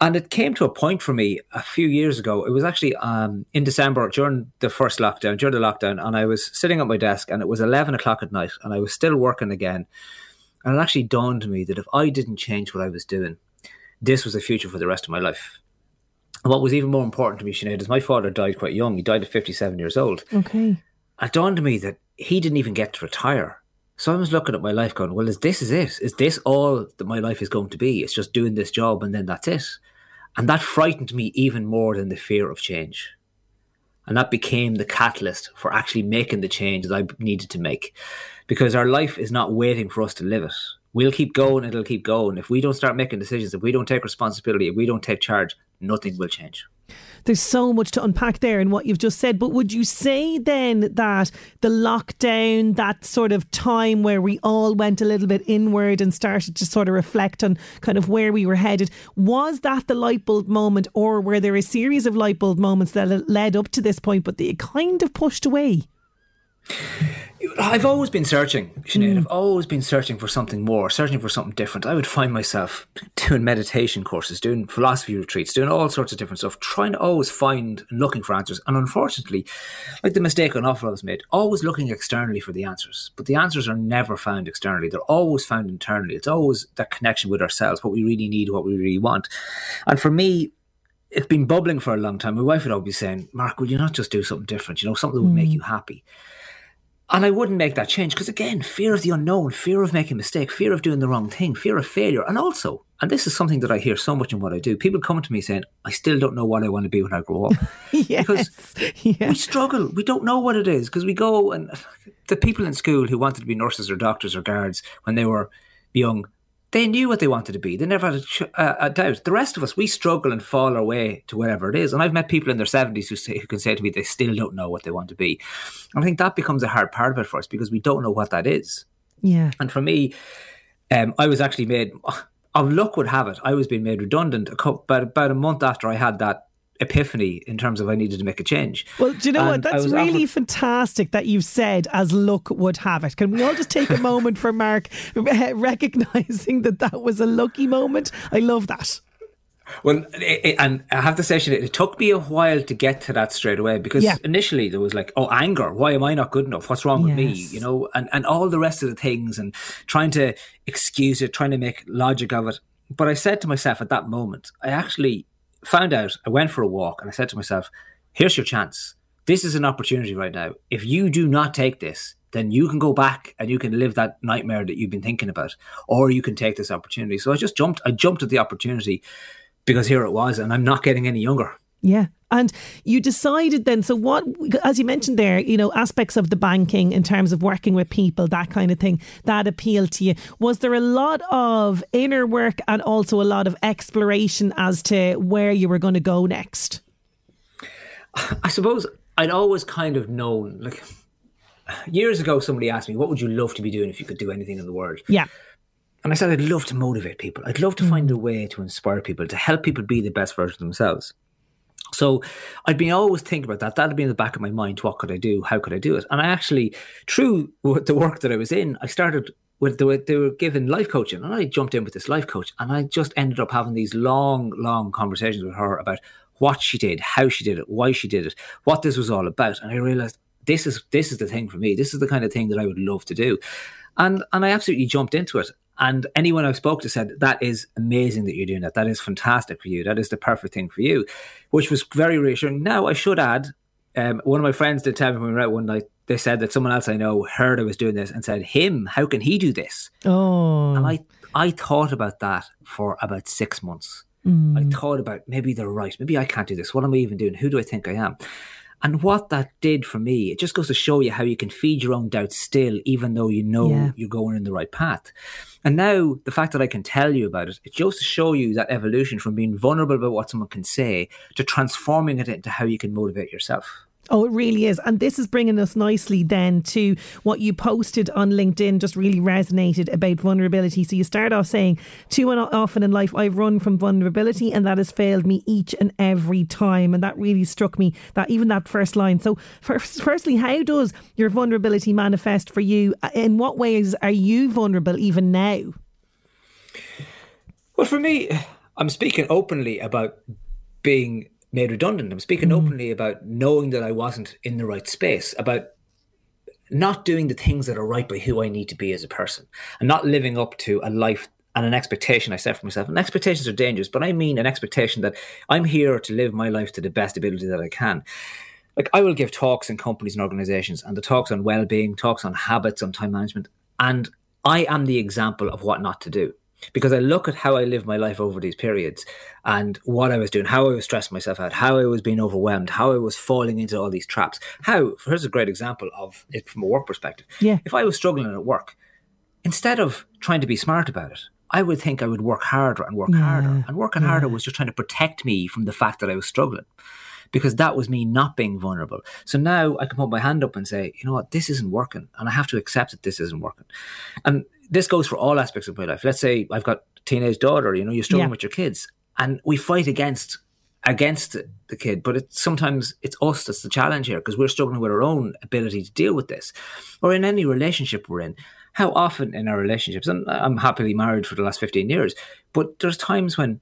And it came to a point for me a few years ago. It was actually um, in December during the first lockdown, during the lockdown, and I was sitting at my desk, and it was eleven o'clock at night, and I was still working again. And it actually dawned on me that if I didn't change what I was doing, this was the future for the rest of my life. And what was even more important to me, Sinead, is my father died quite young. He died at 57 years old. Okay. it dawned on me that he didn't even get to retire. So I was looking at my life going, well, is this is it? Is this all that my life is going to be? It's just doing this job and then that's it. And that frightened me even more than the fear of change. And that became the catalyst for actually making the change that I needed to make. Because our life is not waiting for us to live it. We'll keep going, it'll keep going. If we don't start making decisions, if we don't take responsibility, if we don't take charge, nothing will change. There's so much to unpack there in what you've just said. But would you say then that the lockdown, that sort of time where we all went a little bit inward and started to sort of reflect on kind of where we were headed, was that the light bulb moment, or were there a series of light bulb moments that led up to this point, but they kind of pushed away? I've always been searching, Sinead. Mm. I've always been searching for something more, searching for something different. I would find myself doing meditation courses, doing philosophy retreats, doing all sorts of different stuff, trying to always find and looking for answers. And unfortunately, like the mistake an awful lot was made, always looking externally for the answers. But the answers are never found externally. They're always found internally. It's always that connection with ourselves, what we really need, what we really want. And for me, it's been bubbling for a long time. My wife would always be saying, Mark, will you not just do something different? You know, something that would make mm. you happy. And I wouldn't make that change because, again, fear of the unknown, fear of making a mistake, fear of doing the wrong thing, fear of failure. And also, and this is something that I hear so much in what I do, people come to me saying, I still don't know what I want to be when I grow up. yes. Because we struggle. We don't know what it is because we go and the people in school who wanted to be nurses or doctors or guards when they were young, they knew what they wanted to be. They never had a, ch- uh, a, doubt. The rest of us, we struggle and fall our way to whatever it is. And I've met people in their 70s who, say, who can say to me they still don't know what they want to be. And I think that becomes a hard part of it for us because we don't know what that is. Yeah. And for me, um, I was actually made, of luck would have it, I was being made redundant a couple, about, about a month after I had that epiphany in terms of I needed to make a change. Well, do you know And what? That's really offered- fantastic that you've said as luck would have it. Can we all just take a moment for Mark recognizing that that was a lucky moment? I love that. Well, it, it- and I have to say, it took me a while to get to that straight away because Yeah. initially there was like, oh, anger. Why am I not good enough? What's wrong with me? You know, and, and all the rest of the things and trying to excuse it, trying to make logic of it. But I said to myself at that moment, I actually found out, I went for a walk and I said to myself, here's your chance. This is an opportunity right now. If you do not take this, then you can go back and you can live that nightmare that you've been thinking about, or you can take this opportunity. So I just jumped, I jumped at the opportunity because here it was, and I'm not getting any younger. Yeah. And you decided then, so what, as you mentioned there, you know, aspects of the banking in terms of working with people, that kind of thing, that appealed to you. Was there a lot of inner work and also a lot of exploration as to where you were going to go next? I suppose I'd always kind of known, like years ago, somebody asked me, "What would you love to be doing if you could do anything in the world?" Yeah. And I said, I'd love to motivate people. I'd love to hmm. find a way to inspire people, to help people be the best version of themselves. So I'd been always thinking about that. That'd be in the back of my mind. What could I do? How could I do it? And I actually, through the work that I was in, I started with the, they were given life coaching, and I jumped in with this life coach, and I just ended up having these long, long conversations with her about what she did, how she did it, why she did it, what this was all about, and I realized this is this is the thing for me. This is the kind of thing that I would love to do, and and I absolutely jumped into it. And anyone I've spoke to said, that is amazing that you're doing that. That is fantastic for you. That is the perfect thing for you, which was very reassuring. Now, I should add, um, one of my friends did tell me when we were out one night, they said that someone else I know heard I was doing this and said, him, how can he do this? Oh. And I, I thought about that for about six months. Mm. I thought about maybe they're right. Maybe I can't do this. What am I even doing? Who do I think I am? And what that did for me, it just goes to show you how you can feed your own doubts still, even though you know Yeah. you're going in the right path. And now the fact that I can tell you about it, it just to show you that evolution from being vulnerable about what someone can say to transforming it into how you can motivate yourself. Oh, it really is. And this is bringing us nicely then to what you posted on LinkedIn, just really resonated about vulnerability. So you start off saying, Too often in life, I've run from vulnerability and that has failed me each and every time. And that really struck me, that even that first line. So, first, firstly, how does your vulnerability manifest for you? Uh, in what ways are you vulnerable even now? Well, for me, I'm speaking openly about being made redundant. I'm speaking mm. openly about knowing that I wasn't in the right space, about not doing the things that are right by who I need to be as a person, and not living up to a life and an expectation I set for myself. And expectations are dangerous, but I mean an expectation that I'm here to live my life to the best ability that I can. like I will give talks in companies and organizations, and the talks on well-being, talks on habits, on time management, and I am the example of what not to do because I look at how I lived my life over these periods and what I was doing, how I was stressing myself out, how I was being overwhelmed, how I was falling into all these traps. How, here's a great example of it from a work perspective. Yeah. If I was struggling at work, instead of trying to be smart about it, I would think I would work harder and work harder. And working harder was just trying to protect me from the fact that I was struggling because that was me not being vulnerable. So now I can put my hand up and say, you know what, this isn't working. And I have to accept that this isn't working. And this goes for all aspects of my life. Let's say I've got a teenage daughter, you know, you're struggling Yeah. with your kids and we fight against against the kid but it's sometimes it's us that's the challenge here because we're struggling with our own ability to deal with this or in any relationship we're in how often in our relationships and i'm happily married for the last 15 years but there's times when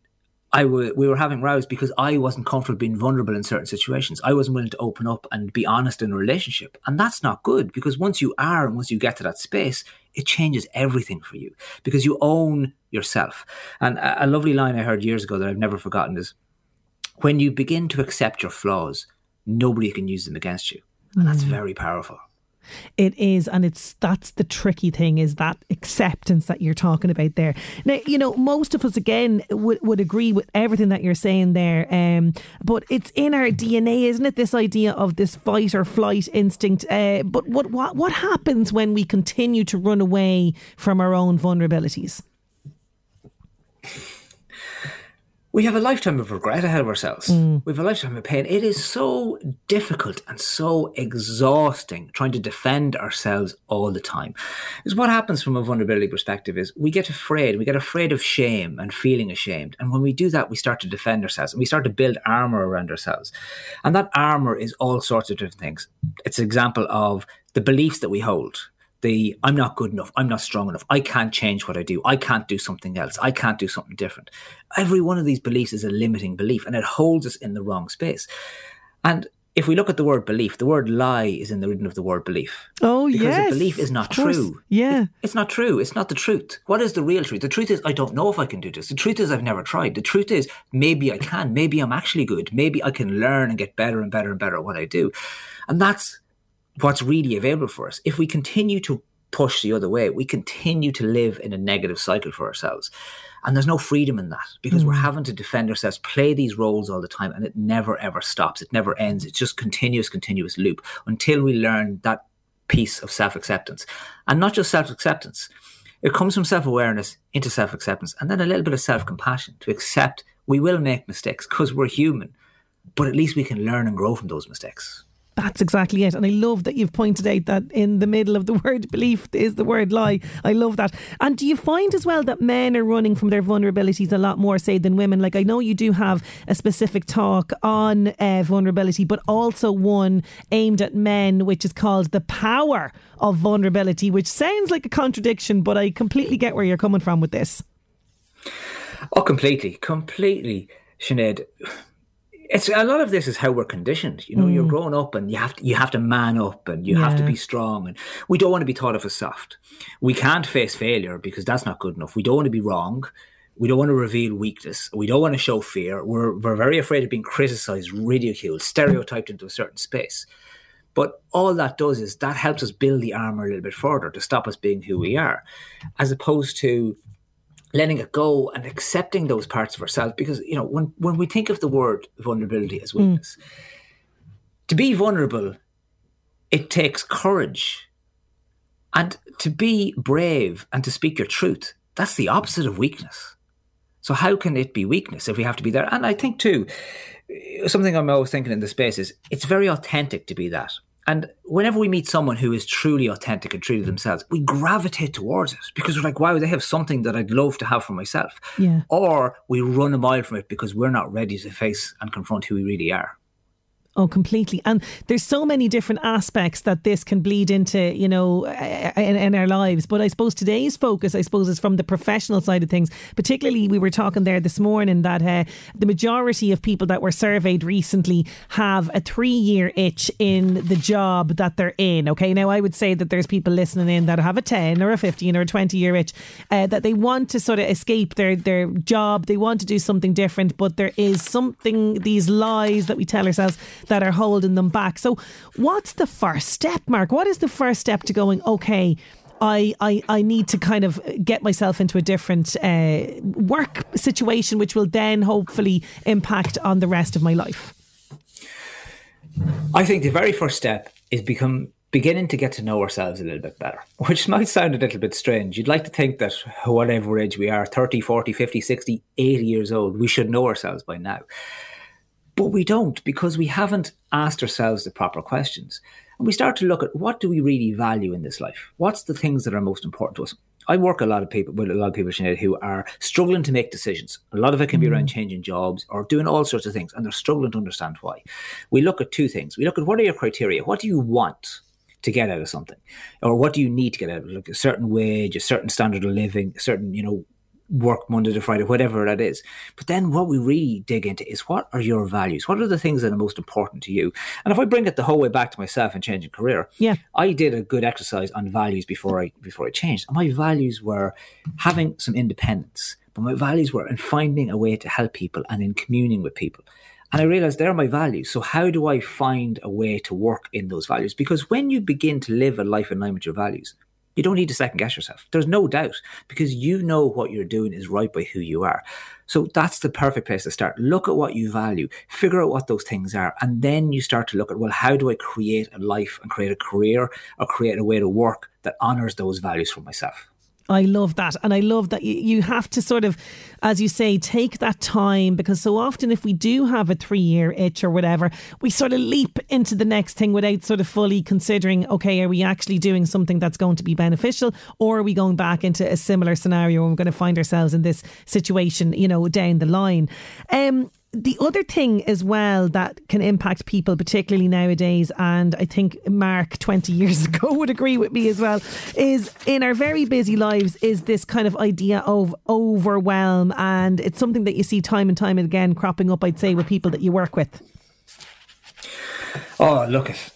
I w- we were having rows because I wasn't comfortable being vulnerable in certain situations. I wasn't willing to open up and be honest in a relationship. And that's not good because once you are and once you get to that space, it changes everything for you because you own yourself. And a, a lovely line I heard years ago that I've never forgotten is when you begin to accept your flaws, nobody can use them against you. And that's mm. very powerful. It is, and it's that's the tricky thing is that acceptance that you're talking about there. Now, you know, most of us again would, would agree with everything that you're saying there, um, but it's in our DNA, isn't it? This idea of this fight or flight instinct. Uh, but what what what happens when we continue to run away from our own vulnerabilities? We have a lifetime of regret ahead of ourselves. Mm. We have a lifetime of pain. It is so difficult and so exhausting trying to defend ourselves all the time. Because what happens from a vulnerability perspective is we get afraid. We get afraid of shame and feeling ashamed. And when we do that, we start to defend ourselves and we start to build armor around ourselves. And that armor is all sorts of different things. It's an example of the beliefs that we hold the I'm not good enough, I'm not strong enough, I can't change what I do, I can't do something else, I can't do something different. Every one of these beliefs is a limiting belief and it holds us in the wrong space. And if we look at the word belief, the word lie is in the root of the word belief. Oh, because yes, a belief is not true. Yeah. It's not true. It's not the truth. What is the real truth? The truth is I don't know if I can do this. The truth is I've never tried. The truth is maybe I can. Maybe I'm actually good. Maybe I can learn and get better and better and better at what I do. And that's what's really available for us. If we continue to push the other way, we continue to live in a negative cycle for ourselves. And there's no freedom in that because we're hmm. having to defend ourselves, play these roles all the time, and it never ever stops. It never ends. It's just continuous, continuous loop until we learn that piece of self acceptance. And not just self acceptance, it comes from self awareness into self acceptance and then a little bit of self compassion to accept we will make mistakes because we're human, but at least we can learn and grow from those mistakes. That's exactly it. And I love that you've pointed out that in the middle of the word belief is the word lie. I love that. And do you find as well that men are running from their vulnerabilities a lot more, say, than women? Like, I know you do have a specific talk on uh, vulnerability, but also one aimed at men, which is called The Power of Vulnerability, which sounds like a contradiction, but I completely get where you're coming from with this. Oh, completely, completely, Sinead. It's a lot of this is how we're conditioned. You know, you're mm. growing up and you have to you have to man up and you have to be strong and we don't want to be thought of as soft. We can't face failure because that's not good enough. We don't want to be wrong. We don't want to reveal weakness. We don't want to show fear. We're we're very afraid of being criticized, ridiculed, stereotyped into a certain space. But all that does is that helps us build the armor a little bit further to stop us being who we are, as opposed to letting it go and accepting those parts of ourselves. Because you know, when when we think of the word vulnerability as hmm. weakness, to be vulnerable, it takes courage, and to be brave and to speak your truth. That's the opposite of weakness. So how can it be weakness if we have to be there? And I think too, something I'm always thinking in the space is it's very authentic to be that. And whenever we meet someone who is truly authentic and true to mm. themselves, we gravitate towards it because we're like, wow, they have something that I'd love to have for myself. Yeah. Or we run a mile from it because we're not ready to face and confront who we really are. Oh, completely. And there's so many different aspects that this can bleed into, you know, in, in our lives. But I suppose today's focus, I suppose, is from the professional side of things. Particularly, we were talking there this morning that uh, the majority of people that were surveyed recently have a three year itch in the job that they're in. Okay. Now, I would say that there's people listening in that have a 10 or a 15 or a 20 year itch uh, that they want to sort of escape their, their job. They want to do something different, but there is something, these lies that we tell ourselves that are holding them back. So, what's the first step, Mark? What is the first step to going, okay, I, I, I need to kind of get myself into a different uh, work situation, which will then hopefully impact on the rest of my life? I think the very first step is become beginning to get to know ourselves a little bit better, which might sound a little bit strange. You'd like to think that whatever age we are 30, 40, 50, 60, 80 years old we should know ourselves by now. But we don't because we haven't asked ourselves the proper questions. And we start to look at what do we really value in this life? What's the things that are most important to us? I work a lot of people with a lot of people Sinead, who are struggling to make decisions. A lot of it can be around mm. changing jobs or doing all sorts of things, and they're struggling to understand why. We look at two things. We look at what are your criteria? What do you want? to get out of something, or what do you need to get out of it? Like a certain wage, a certain standard of living, a certain you know work Monday to Friday, whatever that is. But then what we really dig into is what are your values? What are the things that are most important to you? And if I bring it the whole way back to myself and changing career, yeah, I did a good exercise on values before I before I changed. And my values were having some independence, but my values were in finding a way to help people and in communing with people. And I realized they're my values. So how do I find a way to work in those values? Because when you begin to live a life in line with your values, you don't need to second guess yourself. There's no doubt because you know what you're doing is right by who you are. So that's the perfect place to start. Look at what you value, figure out what those things are, and then you start to look at, well, how do I create a life and create a career or create a way to work that honors those values for myself? I love that. And I love that you, have to sort of, as you say, take that time because so often if we do have a three year itch or whatever, we sort of leap into the next thing without sort of fully considering, okay, are we actually doing something that's going to be beneficial or are we going back into a similar scenario and we're going to find ourselves in this situation, you know, down the line? Um, the other thing as well that can impact people, particularly nowadays, and I think Mark 20 years ago would agree with me as well, is in our very busy lives, is this kind of idea of overwhelm. And it's something that you see time and time again cropping up, I'd say, with people that you work with. Oh, look at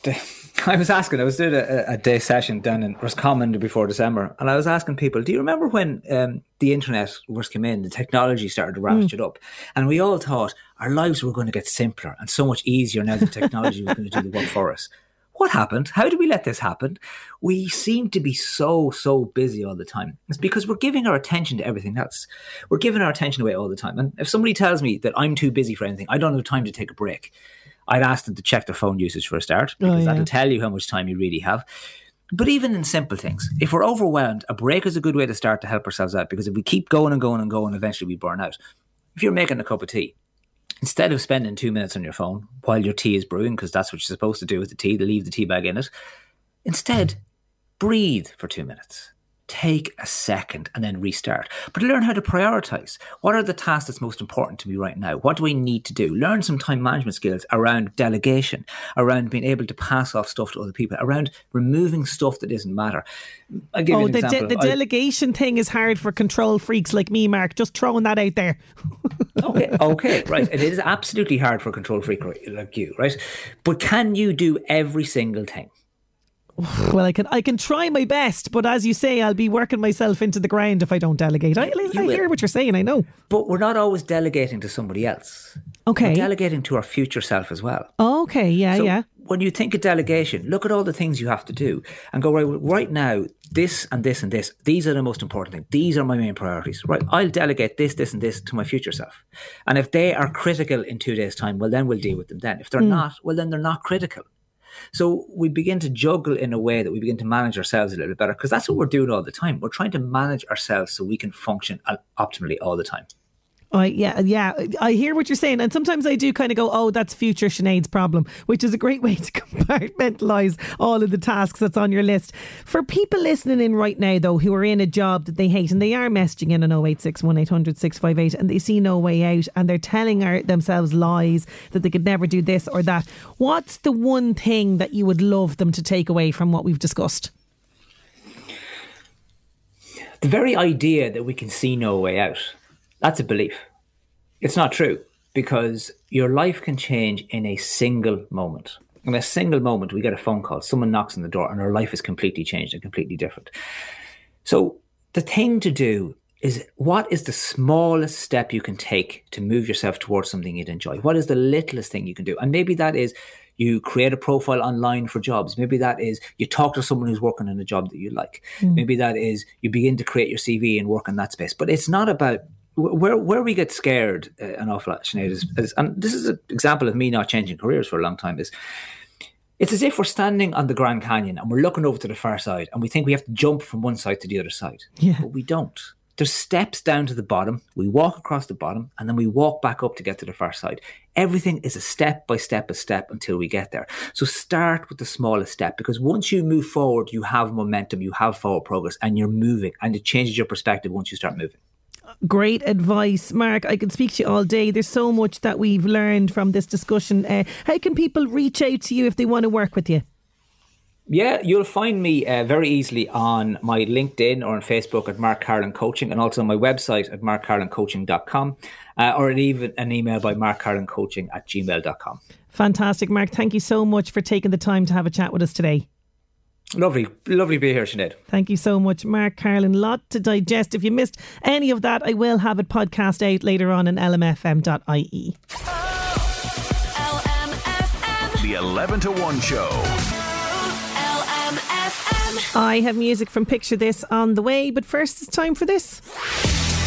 I was asking, I was doing a, a day session down in Roscommon before December, and I was asking people, do you remember when um, the internet first came in, the technology started to ratchet mm. up, and we all thought our lives were going to get simpler and so much easier now that technology was going to do the work for us? What happened? How did we let this happen? We seem to be so, so busy all the time. It's because we're giving our attention to everything else. We're giving our attention away all the time. And if somebody tells me that I'm too busy for anything, I don't have time to take a break I'd ask them to check their phone usage for a start oh, because oh, yeah. that'll tell you how much time you really have. But even in simple things, if we're overwhelmed, a break is a good way to start to help ourselves out because if we keep going and going and going, eventually we burn out. If you're making a cup of tea, instead of spending two minutes on your phone while your tea is brewing, because that's what you're supposed to do with the tea, to leave the tea bag in it, instead breathe for two minutes take a second and then restart. But learn how to prioritize. What are the tasks that's most important to me right now? What do I need to do? Learn some time management skills around delegation, around being able to pass off stuff to other people, around removing stuff that doesn't matter. I'll give oh, the, de- the I, delegation thing is hard for control freaks like me, Mark. Just throwing that out there. okay, okay, right. It is absolutely hard for a control freak like you, right? But can you do every single thing? Well, I can I can try my best, but as you say, I'll be working myself into the ground if I don't delegate. I, I hear what you're saying. I know, but we're not always delegating to somebody else. Okay, we're delegating to our future self as well. Okay, yeah, so yeah. When you think of delegation, look at all the things you have to do and go right. Right now, this and this and this. These are the most important things. These are my main priorities. Right, I'll delegate this, this, and this to my future self. And if they are critical in two days' time, well, then we'll deal with them. Then, if they're mm. not, well, then they're not critical. So we begin to juggle in a way that we begin to manage ourselves a little bit better because that's what we're doing all the time. We're trying to manage ourselves so we can function optimally all the time. I yeah, yeah. I hear what you're saying, and sometimes I do kind of go, "Oh, that's future Sinead's problem," which is a great way to compartmentalize all of the tasks that's on your list. For people listening in right now, though, who are in a job that they hate and they are messaging in on 086 1800 658 and they see no way out and they're telling our, themselves lies that they could never do this or that, what's the one thing that you would love them to take away from what we've discussed? The very idea that we can see no way out that's a belief. It's not true because your life can change in a single moment. In a single moment, we get a phone call, someone knocks on the door, and our life is completely changed and completely different. So, the thing to do is what is the smallest step you can take to move yourself towards something you'd enjoy? What is the littlest thing you can do? And maybe that is you create a profile online for jobs. Maybe that is you talk to someone who's working in a job that you like. Mm. Maybe that is you begin to create your CV and work in that space. But it's not about where where we get scared uh, an awful lot, Sinead, is, is, and this is an example of me not changing careers for a long time. Is it's as if we're standing on the Grand Canyon and we're looking over to the far side, and we think we have to jump from one side to the other side, Yeah. but we don't. There's steps down to the bottom. We walk across the bottom, and then we walk back up to get to the far side. Everything is a step by step a step until we get there. So start with the smallest step because once you move forward, you have momentum, you have forward progress, and you're moving, and it changes your perspective once you start moving. Great advice, Mark. I could speak to you all day. There's so much that we've learned from this discussion. Uh, how can people reach out to you if they want to work with you? Yeah, you'll find me uh, very easily on my LinkedIn or on Facebook at Mark Carolan Coaching and also on my website at markcarolancoaching.com uh, or even an email by markcarolancoaching at gmail.com. Fantastic, Mark. Thank you so much for taking the time to have a chat with us today. Lovely, lovely to be here, Sinead. Thank you so much, Mark Carolan. Lot to digest. If you missed any of that, I will have it podcast out later on in lmfm.ie. LMFM. The 11 to 1 show. I have music from Picture This on the way, but first it's time for this.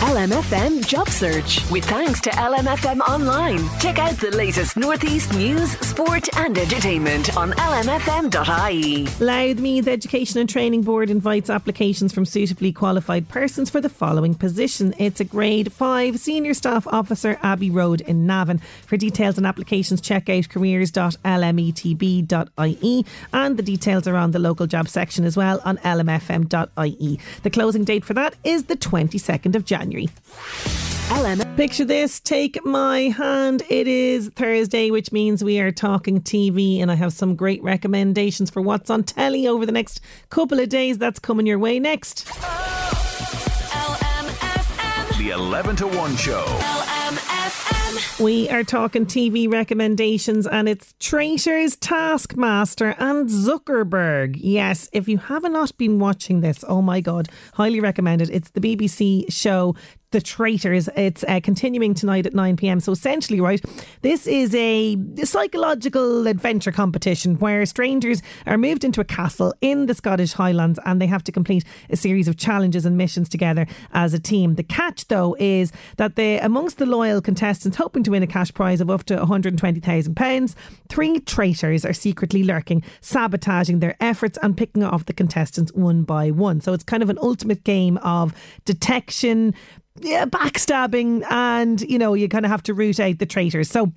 LMFM Job Search. With thanks to LMFM Online. Check out the latest Northeast news, sport, and entertainment on lmfm.ie. Louth Meath Education and Training Board invites applications from suitably qualified persons for the following position. It's a grade 5 senior staff officer, Abbey Road in Navan. For details and applications, check out careers.lmetb.ie and the details are on the local job section as well on lmfm.ie. The closing date for that is the 22nd of January. LM. Picture this, take my hand. It is Thursday, which means we are talking TV, and I have some great recommendations for what's on telly over the next couple of days. That's coming your way next. Oh, LMFM. The 11 to 1 show. LMFM. We are talking TV recommendations, and it's Traitors, Taskmaster, and Zuckerberg. Yes, if you have not been watching this, oh my God, highly recommended. It's the BBC show. The Traitors. It's uh, continuing tonight at 9 pm. So, essentially, right, this is a psychological adventure competition where strangers are moved into a castle in the Scottish Highlands and they have to complete a series of challenges and missions together as a team. The catch, though, is that they, amongst the loyal contestants hoping to win a cash prize of up to £120,000, three traitors are secretly lurking, sabotaging their efforts and picking off the contestants one by one. So it's kind of an ultimate game of detection, yeah, backstabbing, and, you know, you kind of have to root out the traitors. So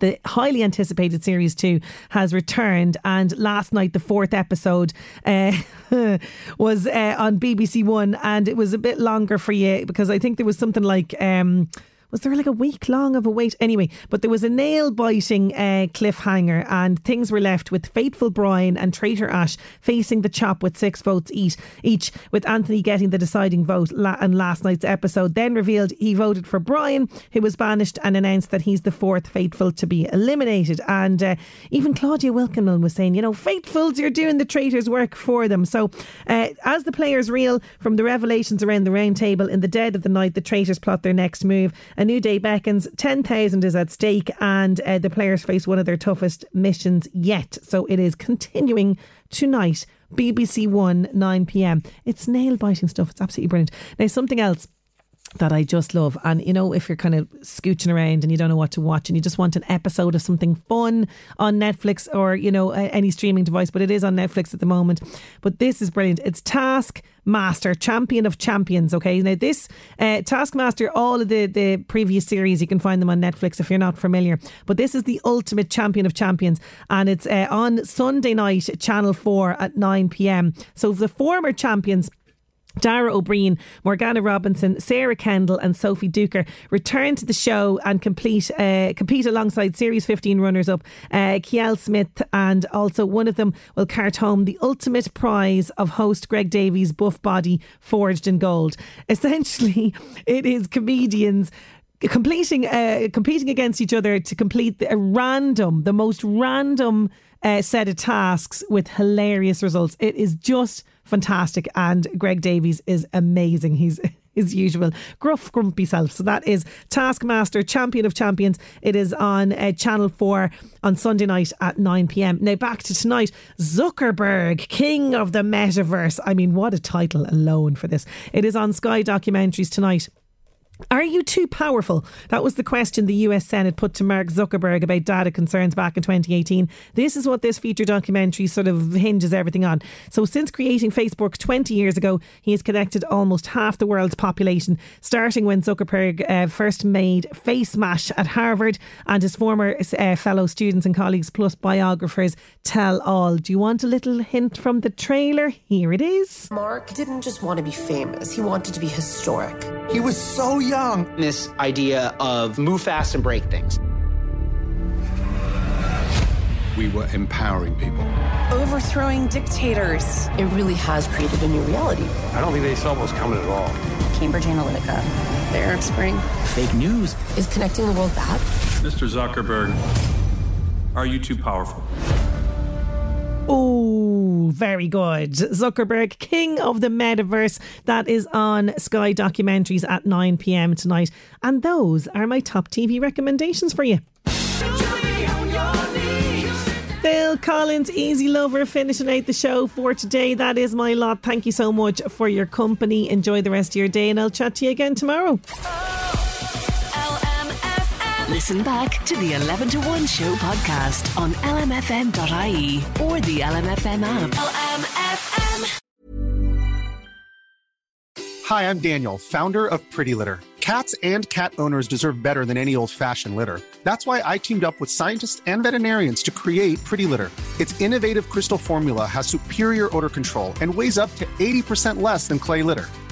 the highly anticipated series two has returned, and last night the fourth episode uh, was uh, on BBC One, and it was a bit longer for you because I think there was something like. Um, was there like a week long of a wait? Anyway, but there was a nail biting uh, cliffhanger, and things were left with faithful Brian and traitor Ash facing the chop with six votes each, each with Anthony getting the deciding vote. La- and last night's episode then revealed he voted for Brian, who was banished, and announced that he's the fourth faithful to be eliminated. And uh, even Claudia Winkleman was saying, you know, faithfuls, you're doing the traitors' work for them. So uh, as the players reel from the revelations around the round table in the dead of the night, the traitors plot their next move. A new day beckons. 10,000 is at stake, and uh, the players face one of their toughest missions yet. So it is continuing tonight. BBC One, 9 pm. It's nail biting stuff. It's absolutely brilliant. Now, something else that I just love. And you know, if you're kind of scooching around and you don't know what to watch and you just want an episode of something fun on Netflix or, you know, any streaming device, but it is on Netflix at the moment. But this is brilliant. It's Taskmaster, Champion of Champions. Okay. Now, this uh, Taskmaster, all of the, the previous series, you can find them on Netflix if you're not familiar. But this is the ultimate Champion of Champions. And it's uh, on Sunday night, Channel 4 at 9 pm. So the former champions. Dara Ó Briain, Morgana Robinson, Sarah Kendall, and Sophie Duker return to the show and complete uh, compete alongside Series 15 runners up uh, Kiell Smith, and also one of them will cart home the ultimate prize of host Greg Davies' buff body forged in gold. Essentially, it is comedians completing uh, competing against each other to complete the, a random, the most random uh, set of tasks with hilarious results. It is just fantastic, and Greg Davies is amazing. He's his usual gruff, grumpy self. So that is Taskmaster, Champion of Champions. It is on uh, Channel 4 on Sunday night at 9 pm. Now back to tonight Zuckerberg, King of the Metaverse. I mean, what a title alone for this. It is on Sky Documentaries tonight. Are you too powerful? That was the question the US Senate put to Mark Zuckerberg about data concerns back in 2018. This is what this feature documentary sort of hinges everything on. So, since creating Facebook 20 years ago, he has connected almost half the world's population, starting when Zuckerberg uh, first made FaceMash at Harvard, and his former uh, fellow students and colleagues, plus biographers, tell all. Do you want a little hint from the trailer? Here it is. Mark didn't just want to be famous, he wanted to be historic. He was so young. This idea of move fast and break things. We were empowering people. Overthrowing dictators. It really has created a new reality. I don't think they saw what was coming at all. Cambridge Analytica, the Arab Spring. Fake news. Is connecting the world back? Mr. Zuckerberg, are you too powerful? Oh, very good. Zuckerberg, King of the Metaverse. That is on Sky Documentaries at 9 pm tonight. And those are my top TV recommendations for you. Phil Collins, Easy Lover, finishing out the show for today. That is my lot. Thank you so much for your company. Enjoy the rest of your day, and I'll chat to you again tomorrow. Listen back to the 11 to 1 show podcast on lmfm.ie or the LMFM app. LMFM. Hi, I'm Daniel, founder of Pretty Litter. Cats and cat owners deserve better than any old fashioned litter. That's why I teamed up with scientists and veterinarians to create Pretty Litter. Its innovative crystal formula has superior odor control and weighs up to 80% less than clay litter.